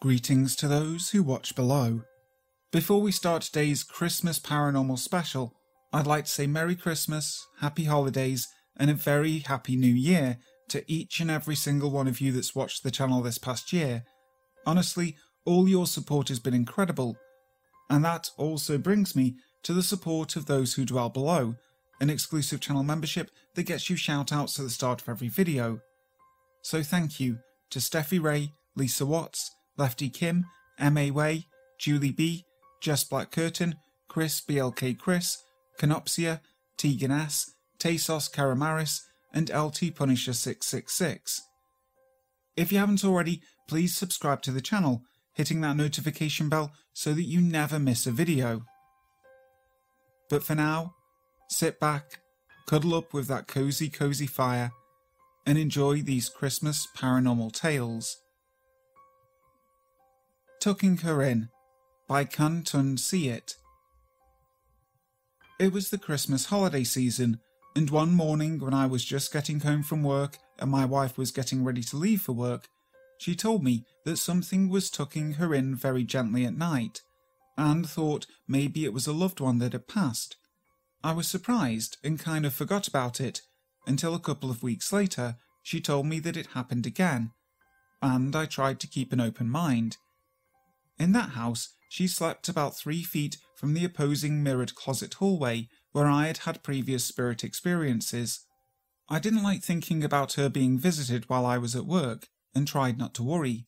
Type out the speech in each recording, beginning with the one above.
Greetings to those who watch below. Before we start today's Christmas Paranormal special, I'd like to say Merry Christmas, Happy Holidays, and a very Happy New Year to each and every single one of you that's watched the channel this past year. Honestly, all your support has been incredible. And that also brings me to the support of those who dwell below, an exclusive channel membership that gets you shout outs at the start of every video. So thank you to Steffi Ray, Lisa Watts, Lefty Kim, M.A. Way, Julie B, Just Black Curtain, Chris BLK Chris, Canopsia, Tegan S, Tasos Karamaris, and LT Punisher 666. If you haven't already, please subscribe to the channel, hitting that notification bell so that you never miss a video. But for now, sit back, cuddle up with that cozy, cozy fire, and enjoy these Christmas paranormal tales. Tucking Her In by Tun See It. It was the Christmas holiday season, and one morning when I was just getting home from work and my wife was getting ready to leave for work, she told me that something was tucking her in very gently at night, and thought maybe it was a loved one that had passed. I was surprised and kind of forgot about it until a couple of weeks later she told me that it happened again, and I tried to keep an open mind. In that house, she slept about three feet from the opposing mirrored closet hallway where I had had previous spirit experiences. I didn't like thinking about her being visited while I was at work and tried not to worry.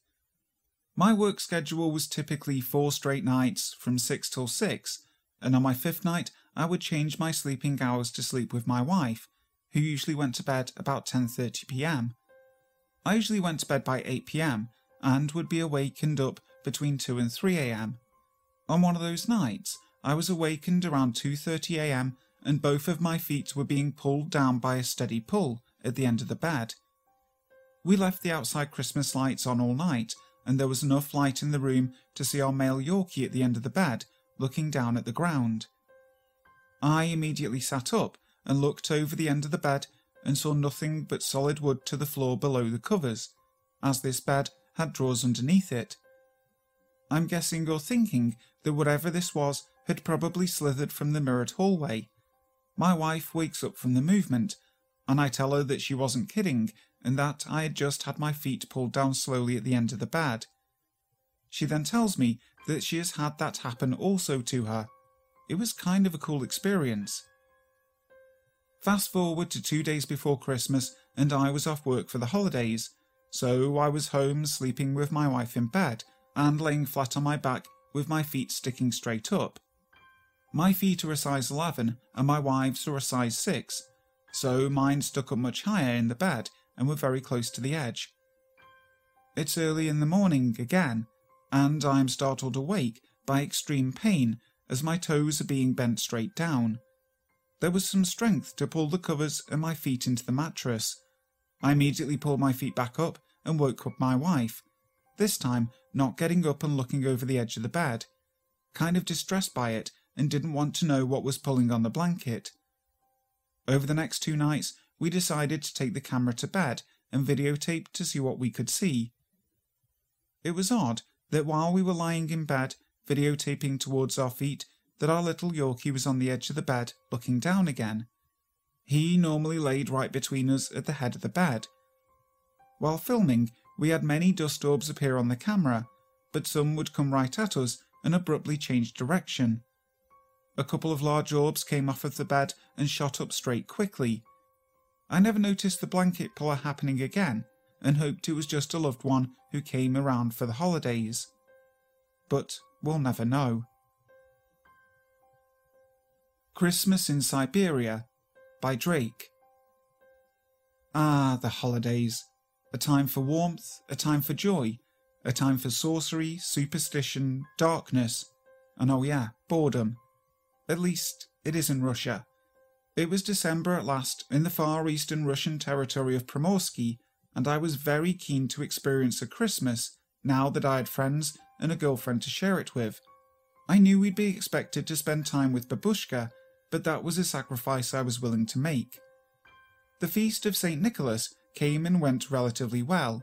My work schedule was typically four straight nights from 6 till 6, and on my fifth night I would change my sleeping hours to sleep with my wife, who usually went to bed about 10:30 p.m. I usually went to bed by 8 p.m. and would be awakened up between 2 and 3 a.m. On one of those nights, I was awakened around 2:30 a.m. and both of my feet were being pulled down by a steady pull at the end of the bed. We left the outside Christmas lights on all night, and there was enough light in the room to see our male Yorkie at the end of the bed, looking down at the ground. I immediately sat up and looked over the end of the bed and saw nothing but solid wood to the floor below the covers, as this bed had drawers underneath it. I'm guessing or thinking that whatever this was had probably slithered from the mirrored hallway. My wife wakes up from the movement, and I tell her that she wasn't kidding and that I had just had my feet pulled down slowly at the end of the bed. She then tells me that she has had that happen also to her. It was kind of a cool experience. Fast forward to two days before Christmas, and I was off work for the holidays, so I was home sleeping with my wife in bed and laying flat on my back with my feet sticking straight up. My feet are a size 11 and my wife's are a size 6, so mine stuck up much higher in the bed and were very close to the edge. It's early in the morning again, and I am startled awake by extreme pain as my toes are being bent straight down. There was some strength to pull the covers and my feet into the mattress. I immediately pulled my feet back up and woke up my wife, this time not getting up and looking over the edge of the bed, kind of distressed by it and didn't want to know what was pulling on the blanket. Over the next two nights, we decided to take the camera to bed and videotape to see what we could see. It was odd that while we were lying in bed, videotaping towards our feet, that our little Yorkie was on the edge of the bed, looking down again. He normally laid right between us at the head of the bed. While filming, we had many dust orbs appear on the camera, but some would come right at us and abruptly change direction. A couple of large orbs came off of the bed and shot up straight quickly. I never noticed the blanket puller happening again and hoped it was just a loved one who came around for the holidays. But we'll never know. Christmas in Siberia by Dreyk. Ah, the holidays a time for warmth, a time for joy, a time for sorcery, superstition, darkness, and oh yeah, boredom. At least, it is in Russia. It was December at last in the far eastern Russian territory of Primorsky, and I was very keen to experience a Christmas now that I had friends and a girlfriend to share it with. I knew we'd be expected to spend time with Babushka, but that was a sacrifice I was willing to make. The feast of St. Nicholas came and went relatively well.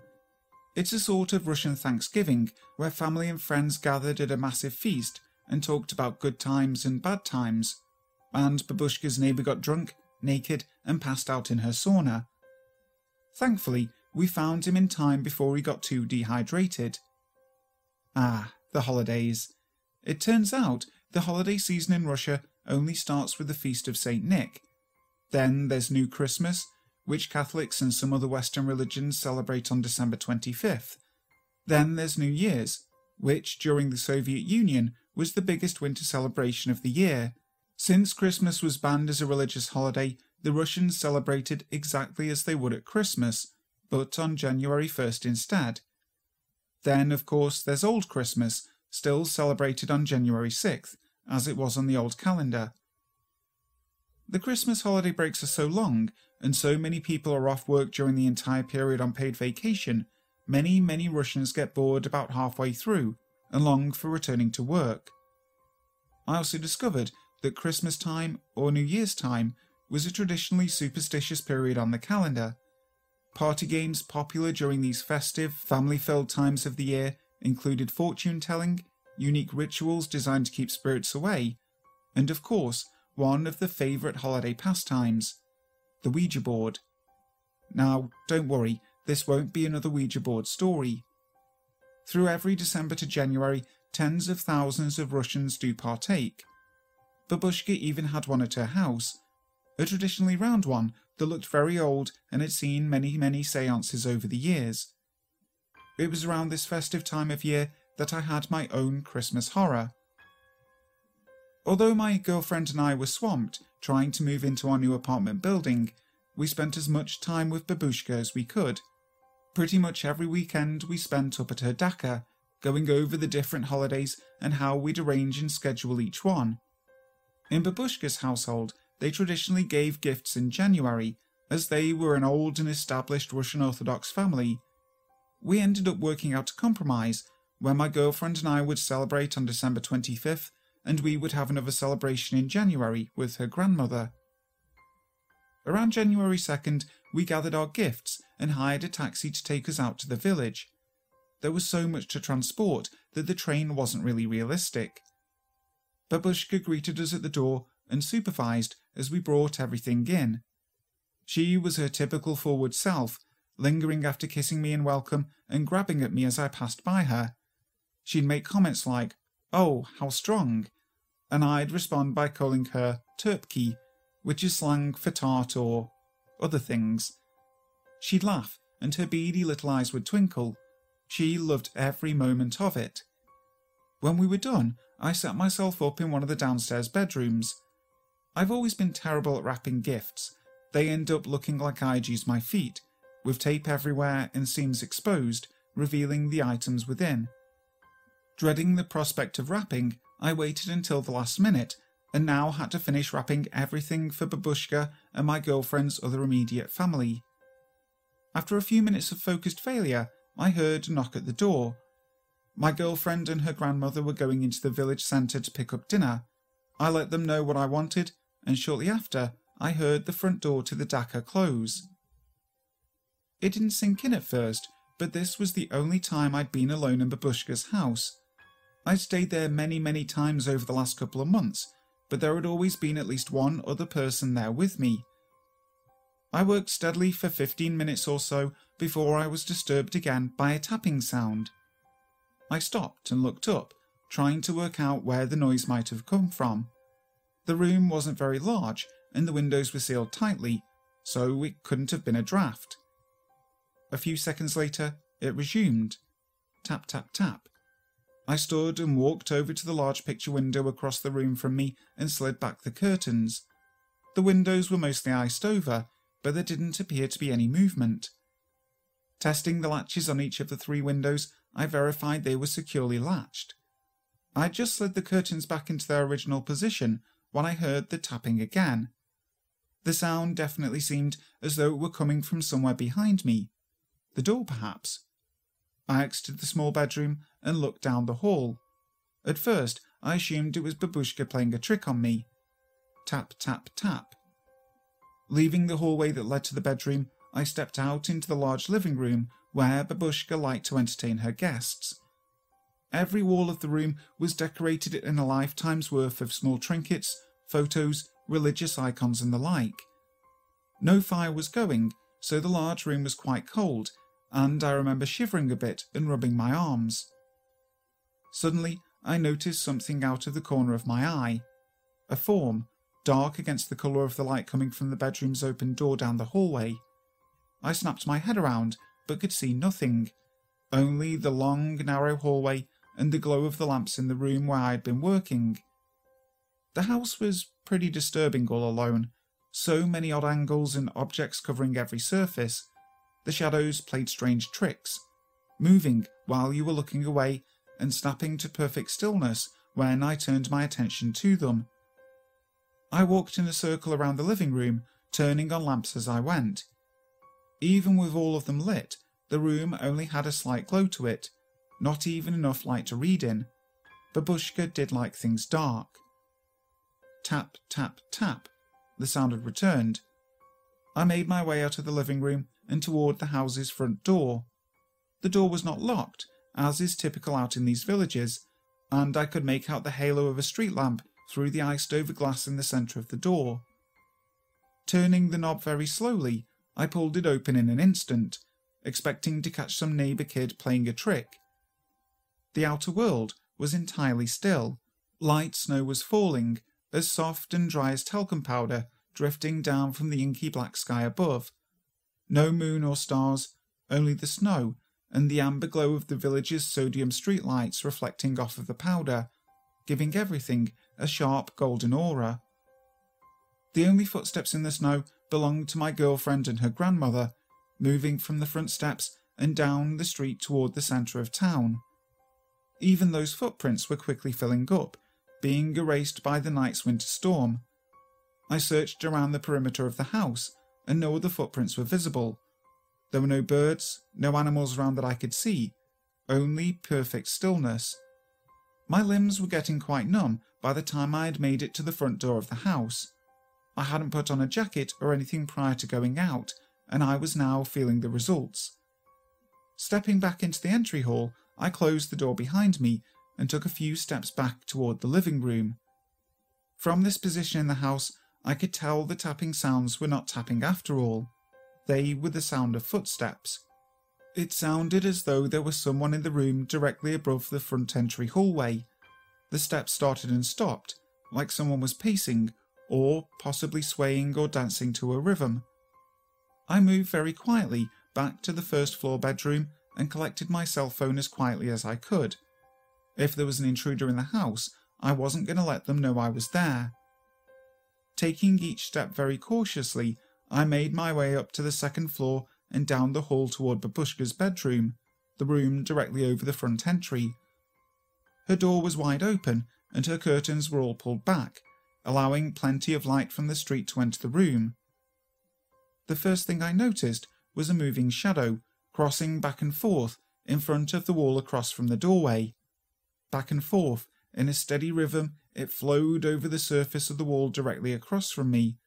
It's a sort of Russian Thanksgiving where family and friends gathered at a massive feast and talked about good times and bad times. And Babushka's neighbour got drunk, naked, and passed out in her sauna. Thankfully, we found him in time before he got too dehydrated. Ah, the holidays. It turns out the holiday season in Russia only starts with the feast of St. Nick. Then there's New Christmas, which Catholics and some other Western religions celebrate on December 25th. Then there's New Year's, which during the Soviet Union was the biggest winter celebration of the year. Since Christmas was banned as a religious holiday, the Russians celebrated exactly as they would at Christmas, but on January 1st instead. Then, of course, there's Old Christmas, still celebrated on January 6th, as it was on the old calendar. The Christmas holiday breaks are so long, and so many people are off work during the entire period on paid vacation, many, many Russians get bored about halfway through and long for returning to work. I also discovered that Christmas time or New Year's time was a traditionally superstitious period on the calendar. Party games popular during these festive, family filled times of the year included fortune telling, unique rituals designed to keep spirits away, and of course, one of the favourite holiday pastimes the Ouija board. Now, don't worry, this won't be another Ouija board story. Through every December to January, tens of thousands of Russians do partake. Babushka even had one at her house, a traditionally round one that looked very old and had seen many, many seances over the years. It was around this festive time of year that I had my own Christmas horror. Although my girlfriend and I were swamped trying to move into our new apartment building, we spent as much time with Babushka as we could. Pretty much every weekend we spent up at her dacha, going over the different holidays and how we'd arrange and schedule each one. In Babushka's household, they traditionally gave gifts in January, as they were an old and established Russian Orthodox family we ended up working out a compromise where my girlfriend and I would celebrate on December 25th and we would have another celebration in January with her grandmother. Around January 2nd, we gathered our gifts and hired a taxi to take us out to the village. There was so much to transport that the train wasn't really realistic. Babushka greeted us at the door and supervised as we brought everything in. She was her typical forward self lingering after kissing me in welcome and grabbing at me as I passed by her. She'd make comments like, Oh, how strong, and I'd respond by calling her Turpki, which is slang for tart or other things. She'd laugh, and her beady little eyes would twinkle. She loved every moment of it. When we were done, I sat myself up in one of the downstairs bedrooms. I've always been terrible at wrapping gifts. They end up looking like I'd used my feet, with tape everywhere and seams exposed, revealing the items within. Dreading the prospect of wrapping, I waited until the last minute and now had to finish wrapping everything for Babushka and my girlfriend's other immediate family. After a few minutes of focused failure, I heard a knock at the door. My girlfriend and her grandmother were going into the village centre to pick up dinner. I let them know what I wanted, and shortly after, I heard the front door to the dacha close. It didn't sink in at first, but this was the only time I'd been alone in Babushka's house. I'd stayed there many, many times over the last couple of months, but there had always been at least one other person there with me. I worked steadily for 15 minutes or so before I was disturbed again by a tapping sound. I stopped and looked up, trying to work out where the noise might have come from. The room wasn't very large, and the windows were sealed tightly, so it couldn't have been a draft. A few seconds later, it resumed. Tap, tap, tap. I stood and walked over to the large picture window across the room from me and slid back the curtains. The windows were mostly iced over, but there didn't appear to be any movement. Testing the latches on each of the three windows, I verified they were securely latched. I had just slid the curtains back into their original position when I heard the tapping again. The sound definitely seemed as though it were coming from somewhere behind me. The door, perhaps? I exited the small bedroom and looked down the hall. At first, I assumed it was Babushka playing a trick on me. Tap, tap, tap. Leaving the hallway that led to the bedroom, I stepped out into the large living room where Babushka liked to entertain her guests. Every wall of the room was decorated in a lifetime's worth of small trinkets, photos, religious icons, and the like. No fire was going, so the large room was quite cold, and I remember shivering a bit and rubbing my arms. Suddenly, I noticed something out of the corner of my eye. A form, dark against the colour of the light coming from the bedroom's open door down the hallway. I snapped my head around, but could see nothing, only the long, narrow hallway and the glow of the lamps in the room where I had been working. The house was pretty disturbing all alone, so many odd angles and objects covering every surface. The shadows played strange tricks, moving while you were looking away and snapping to perfect stillness when I turned my attention to them. I walked in a circle around the living room, turning on lamps as I went. Even with all of them lit, the room only had a slight glow to it, not even enough light to read in. Babushka did like things dark. Tap, tap, tap, the sound had returned. I made my way out of the living room and toward the house's front door. The door was not locked, as is typical out in these villages, and I could make out the halo of a street lamp through the iced over glass in the centre of the door. Turning the knob very slowly, I pulled it open in an instant, expecting to catch some neighbour kid playing a trick. The outer world was entirely still. Light snow was falling, as soft and dry as talcum powder drifting down from the inky black sky above. No moon or stars, only the snow and the amber glow of the village's sodium streetlights reflecting off of the powder, giving everything a sharp golden aura. The only footsteps in the snow belonged to my girlfriend and her grandmother, moving from the front steps and down the street toward the centre of town. Even those footprints were quickly filling up, being erased by the night's winter storm. I searched around the perimeter of the house, and no other footprints were visible. There were no birds, no animals around that I could see, only perfect stillness. My limbs were getting quite numb by the time I had made it to the front door of the house. I hadn't put on a jacket or anything prior to going out, and I was now feeling the results. Stepping back into the entry hall, I closed the door behind me and took a few steps back toward the living room. From this position in the house, I could tell the tapping sounds were not tapping after all. They were the sound of footsteps. It sounded as though there was someone in the room directly above the front entry hallway. The steps started and stopped, like someone was pacing, or possibly swaying or dancing to a rhythm. I moved very quietly back to the first floor bedroom and collected my cell phone as quietly as I could. If there was an intruder in the house, I wasn't going to let them know I was there. Taking each step very cautiously, I made my way up to the second floor and down the hall toward Babushka's bedroom, the room directly over the front entry. Her door was wide open and her curtains were all pulled back, allowing plenty of light from the street to enter the room. The first thing I noticed was a moving shadow crossing back and forth in front of the wall across from the doorway. Back and forth, in a steady rhythm, it flowed over the surface of the wall directly across from me.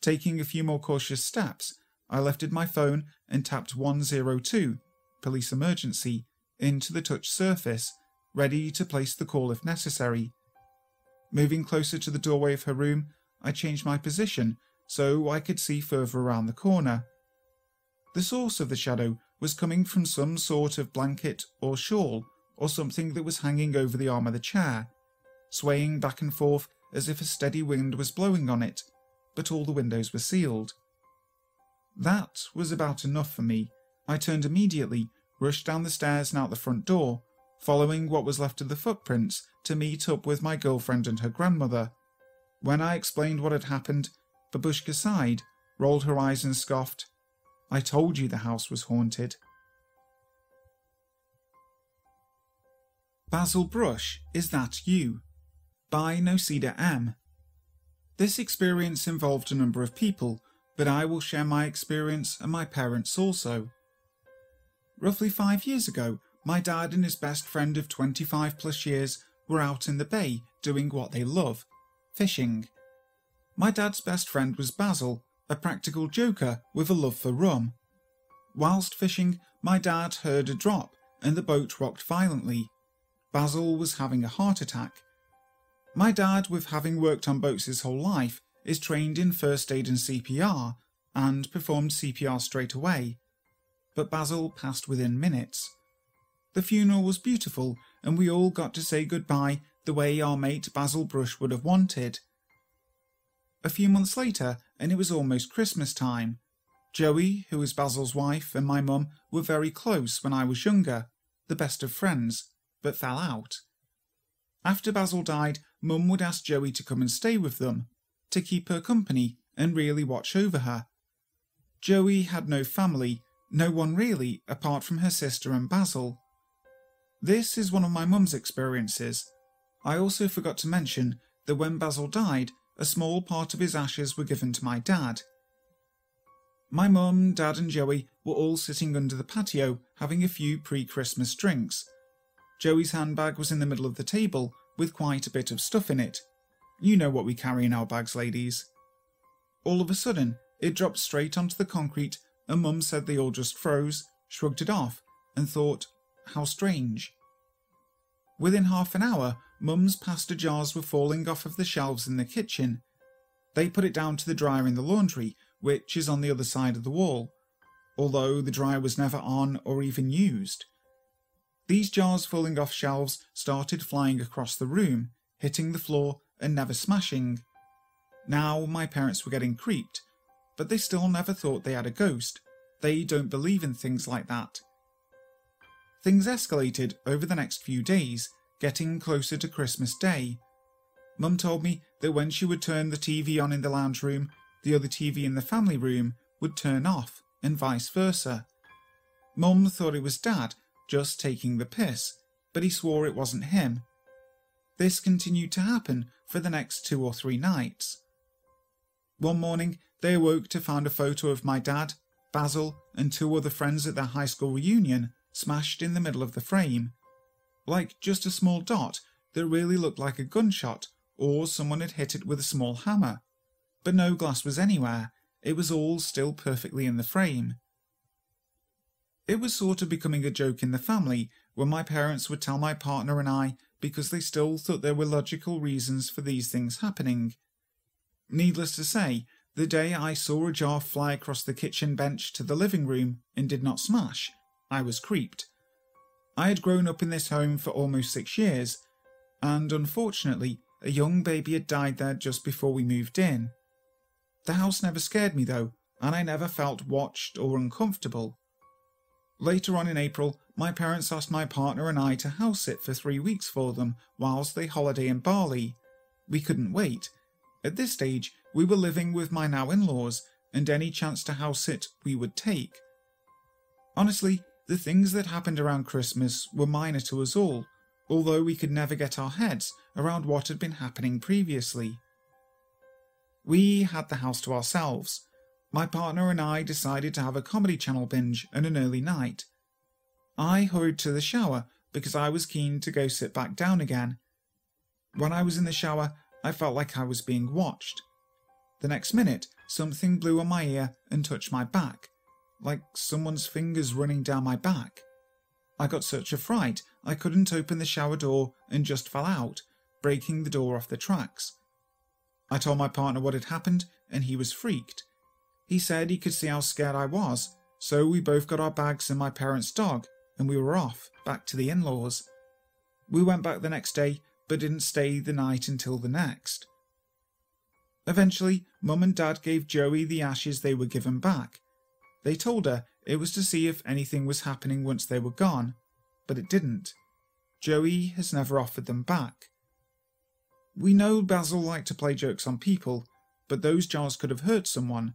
Taking a few more cautious steps, I lifted my phone and tapped 102, police emergency, into the touch surface, ready to place the call if necessary. Moving closer to the doorway of her room, I changed my position so I could see further around the corner. The source of the shadow was coming from some sort of blanket or shawl or something that was hanging over the arm of the chair, swaying back and forth as if a steady wind was blowing on it, but all the windows were sealed. That was about enough for me. I turned immediately, rushed down the stairs and out the front door, following what was left of the footprints to meet up with my girlfriend and her grandmother. When I explained what had happened, Babushka sighed, rolled her eyes, and scoffed. I told you the house was haunted. Basil Brush, Is That You? by nosidaM. This experience involved a number of people, but I will share my experience and my parents also. Roughly five years ago, my dad and his best friend of 25 plus years were out in the bay doing what they love fishing. My dad's best friend was Basil, a practical joker with a love for rum. Whilst fishing, my dad heard a drop and the boat rocked violently. Basil was having a heart attack. My dad, with having worked on boats his whole life, is trained in first aid and CPR and performed CPR straight away. But Basil passed within minutes. The funeral was beautiful and we all got to say goodbye the way our mate Basil Brush would have wanted. A few months later, and it was almost Christmas time. Joey, who was Basil's wife, and my mum were very close when I was younger, the best of friends, but fell out. After Basil died, Mum would ask Joey to come and stay with them, to keep her company and really watch over her. Joey had no family, no one really, apart from her sister and Basil. This is one of my mum's experiences. I also forgot to mention that when Basil died, a small part of his ashes were given to my dad. My mum, dad, and Joey were all sitting under the patio having a few pre Christmas drinks. Joey's handbag was in the middle of the table with quite a bit of stuff in it. You know what we carry in our bags, ladies. All of a sudden, it dropped straight onto the concrete, and Mum said they all just froze, shrugged it off, and thought, how strange. Within half an hour, Mum's pasta jars were falling off of the shelves in the kitchen. They put it down to the dryer in the laundry, which is on the other side of the wall, although the dryer was never on or even used. These jars falling off shelves started flying across the room, hitting the floor and never smashing. Now my parents were getting creeped, but they still never thought they had a ghost. They don't believe in things like that. Things escalated over the next few days, getting closer to Christmas Day. Mum told me that when she would turn the TV on in the lounge room, the other TV in the family room would turn off, and vice versa. Mum thought it was Dad just taking the piss, but he swore it wasn't him. This continued to happen for the next two or three nights. One morning, they awoke to find a photo of my dad, Basil, and two other friends at their high school reunion smashed in the middle of the frame. Like just a small dot that really looked like a gunshot or someone had hit it with a small hammer but no glass was anywhere. It was all still perfectly in the frame. It was sort of becoming a joke in the family when my parents would tell my partner and I because they still thought there were logical reasons for these things happening. Needless to say, the day I saw a jar fly across the kitchen bench to the living room and did not smash, I was creeped. I had grown up in this home for almost six years, and unfortunately, a young baby had died there just before we moved in. The house never scared me though, and I never felt watched or uncomfortable. Later on in April, my parents asked my partner and I to house sit for three weeks for them whilst they holiday in Bali. We couldn't wait. At this stage, we were living with my now in laws, and any chance to house sit we would take. Honestly, the things that happened around Christmas were minor to us all, although we could never get our heads around what had been happening previously. We had the house to ourselves. My partner and I decided to have a Comedy Channel binge and an early night. I hurried to the shower because I was keen to go sit back down again. When I was in the shower, I felt like I was being watched. The next minute, something blew on my ear and touched my back, like someone's fingers running down my back. I got such a fright I couldn't open the shower door and just fell out, breaking the door off the tracks. I told my partner what had happened, and he was freaked. He said he could see how scared I was, so we both got our bags and my parents' dog, and we were off, back to the in laws. We went back the next day, but didn't stay the night until the next. Eventually, Mum and Dad gave Joey the ashes they were given back. They told her it was to see if anything was happening once they were gone, but it didn't. Joey has never offered them back. We know Basil liked to play jokes on people, but those jars could have hurt someone,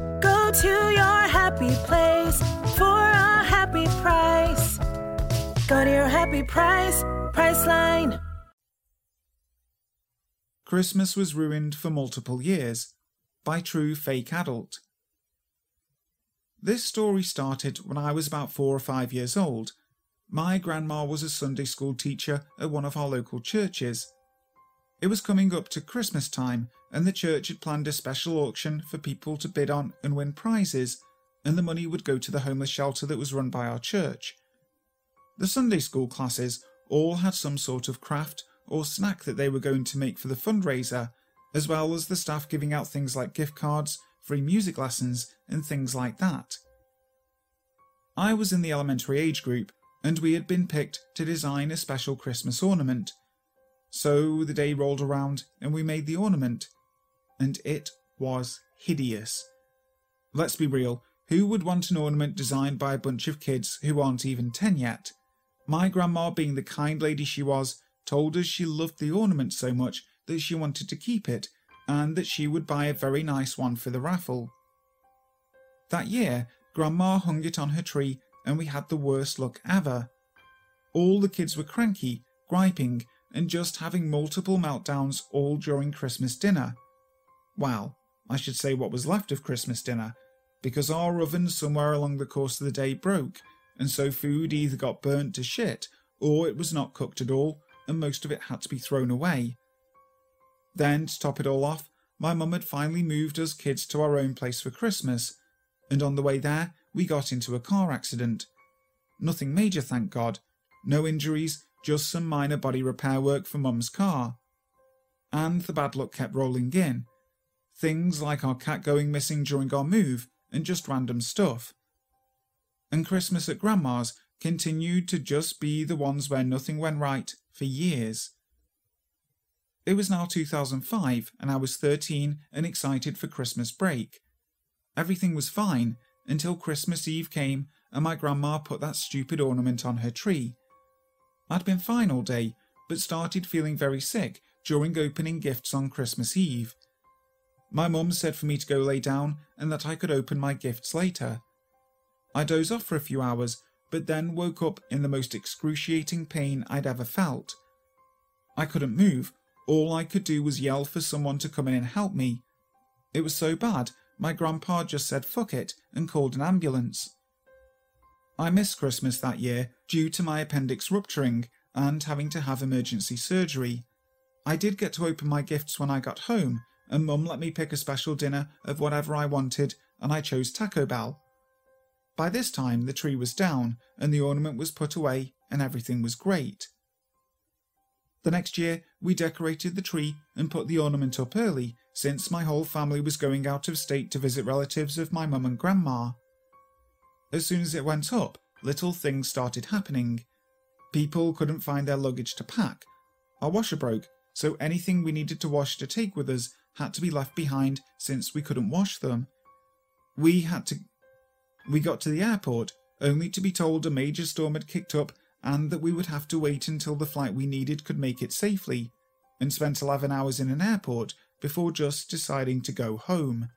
Go to your happy place for a happy price. Go to your happy price, Priceline. Christmas was ruined for multiple years by True Fake Adult. This story started when I was about four or five years old. My grandma was a Sunday school teacher at one of our local churches. It was coming up to Christmas time, and the church had planned a special auction for people to bid on and win prizes, and the money would go to the homeless shelter that was run by our church. The Sunday school classes all had some sort of craft or snack that they were going to make for the fundraiser, as well as the staff giving out things like gift cards, free music lessons, and things like that. I was in the elementary age group, and we had been picked to design a special Christmas ornament. So the day rolled around, and we made the ornament, and it was hideous. Let's be real, who would want an ornament designed by a bunch of kids who aren't even 10 yet? My grandma, being the kind lady she was, told us she loved the ornament so much that she wanted to keep it and that she would buy a very nice one for the raffle. That year, Grandma hung it on her tree and we had the worst luck ever. All the kids were cranky, griping, and just having multiple meltdowns all during Christmas dinner. Well, I should say what was left of Christmas dinner, because our oven somewhere along the course of the day broke, and so food either got burnt to shit or it was not cooked at all, and most of it had to be thrown away. Then, to top it all off, my mum had finally moved us kids to our own place for Christmas, and on the way there, we got into a car accident. Nothing major, thank God. No injuries, just some minor body repair work for Mum's car. And the bad luck kept rolling in. Things like our cat going missing during our move, and just random stuff. And Christmas at Grandma's continued to just be the ones where nothing went right for years. It was now 2005, and I was 13 and excited for Christmas break. Everything was fine until Christmas Eve came and my grandma put that stupid ornament on her tree. I'd been fine all day, but started feeling very sick during opening gifts on Christmas Eve. My mum said for me to go lay down and that I could open my gifts later. I dozed off for a few hours, but then woke up in the most excruciating pain I'd ever felt. I couldn't move. All I could do was yell for someone to come in and help me. It was so bad, my grandpa just said fuck it and called an ambulance. I missed Christmas that year due to my appendix rupturing and having to have emergency surgery. I did get to open my gifts when I got home, and Mum let me pick a special dinner of whatever I wanted, and I chose Taco Bell. By this time, the tree was down, and the ornament was put away, and everything was great. The next year, we decorated the tree and put the ornament up early, since my whole family was going out of state to visit relatives of my mum and grandma. As soon as it went up, little things started happening. People couldn't find their luggage to pack. Our washer broke, so anything we needed to wash to take with us had to be left behind since we couldn't wash them. We had to we got to the airport, only to be told a major storm had kicked up and that we would have to wait until the flight we needed could make it safely, and spent 11 hours in an airport before just deciding to go home.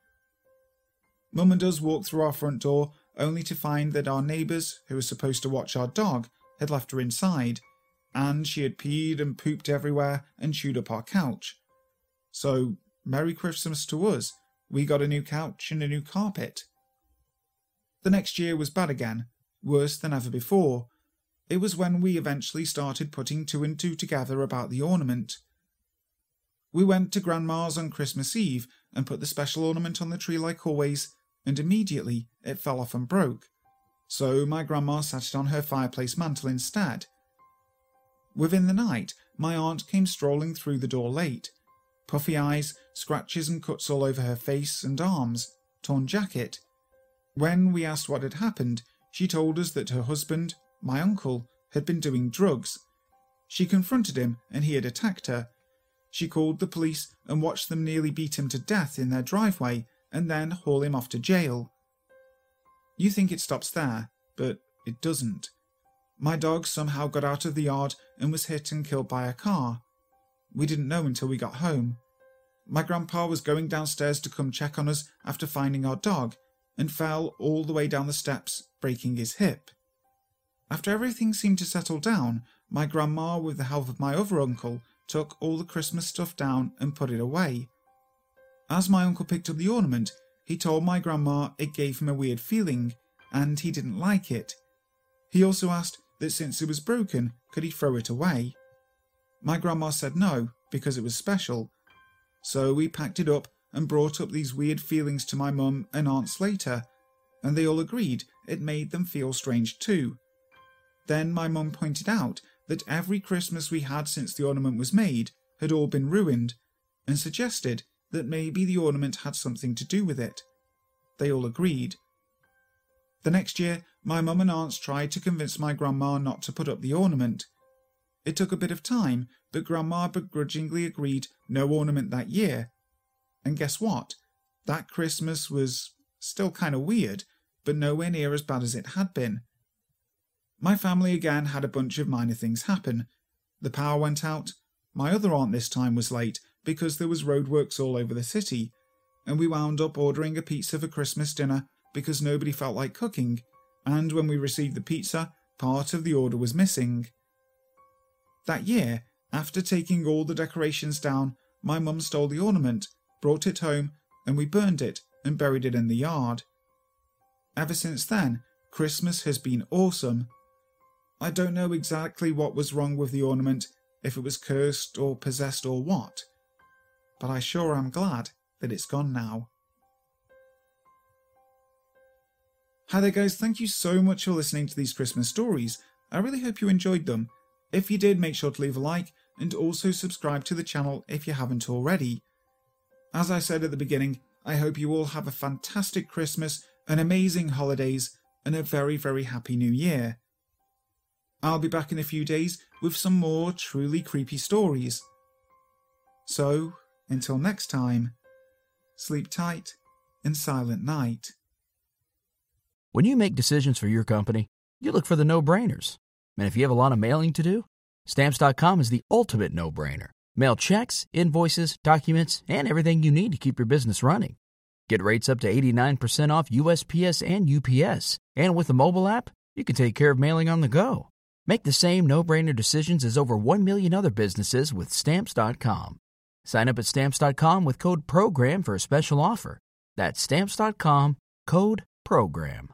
Mum and us walked through our front door only to find that our neighbours, who were supposed to watch our dog, had left her inside, and she had peed and pooped everywhere and chewed up our couch. So, Merry Christmas to us. We got a new couch and a new carpet. The next year was bad again, worse than ever before. It was when we eventually started putting two and two together about the ornament. We went to Grandma's on Christmas Eve and put the special ornament on the tree like always, and immediately it fell off and broke. So my grandma sat it on her fireplace mantel instead. Within the night, my aunt came strolling through the door late. Puffy eyes, scratches and cuts all over her face and arms, torn jacket, when we asked what had happened, she told us that her husband, my uncle, had been doing drugs. She confronted him and he had attacked her. She called the police and watched them nearly beat him to death in their driveway and then haul him off to jail. You think it stops there, but it doesn't. My dog somehow got out of the yard and was hit and killed by a car. We didn't know until we got home. My grandpa was going downstairs to come check on us after finding our dog and fell all the way down the steps, breaking his hip. After everything seemed to settle down, my grandma, with the help of my other uncle, took all the Christmas stuff down and put it away. As my uncle picked up the ornament, he told my grandma it gave him a weird feeling, and he didn't like it. He also asked that since it was broken, could he throw it away? My grandma said no, because it was special. So we packed it up and brought up these weird feelings to my mum and aunts later, and they all agreed it made them feel strange too. Then my mum pointed out that every Christmas we had since the ornament was made had all been ruined, and suggested that maybe the ornament had something to do with it. They all agreed. The next year, my mum and aunts tried to convince my grandma not to put up the ornament. It took a bit of time, but grandma begrudgingly agreed no ornament that year. And guess what? That Christmas was still kind of weird, but nowhere near as bad as it had been. My family again had a bunch of minor things happen. The power went out. My other aunt this time was late because there was roadworks all over the city, and we wound up ordering a pizza for Christmas dinner because nobody felt like cooking, and when we received the pizza, part of the order was missing. That year, after taking all the decorations down, my mum stole the ornament, brought it home, and we burned it and buried it in the yard. Ever since then, Christmas has been awesome. I don't know exactly what was wrong with the ornament, if it was cursed or possessed or what, but I sure am glad that it's gone now. Hi there, guys. Thank you so much for listening to these Christmas stories. I really hope you enjoyed them. If you did, make sure to leave a like and also subscribe to the channel if you haven't already. As I said at the beginning, I hope you all have a fantastic Christmas, an amazing holidays, and a very, very happy new year. I'll be back in a few days with some more truly creepy stories. So, until next time, sleep tight and silent night. When you make decisions for your company, you look for the no brainers. And if you have a lot of mailing to do, stamps.com is the ultimate no brainer. Mail checks, invoices, documents, and everything you need to keep your business running. Get rates up to 89% off USPS and UPS. And with the mobile app, you can take care of mailing on the go. Make the same no-brainer decisions as over 1 million other businesses with stamps.com. Sign up at stamps.com with code program for a special offer. That's stamps.com, code program.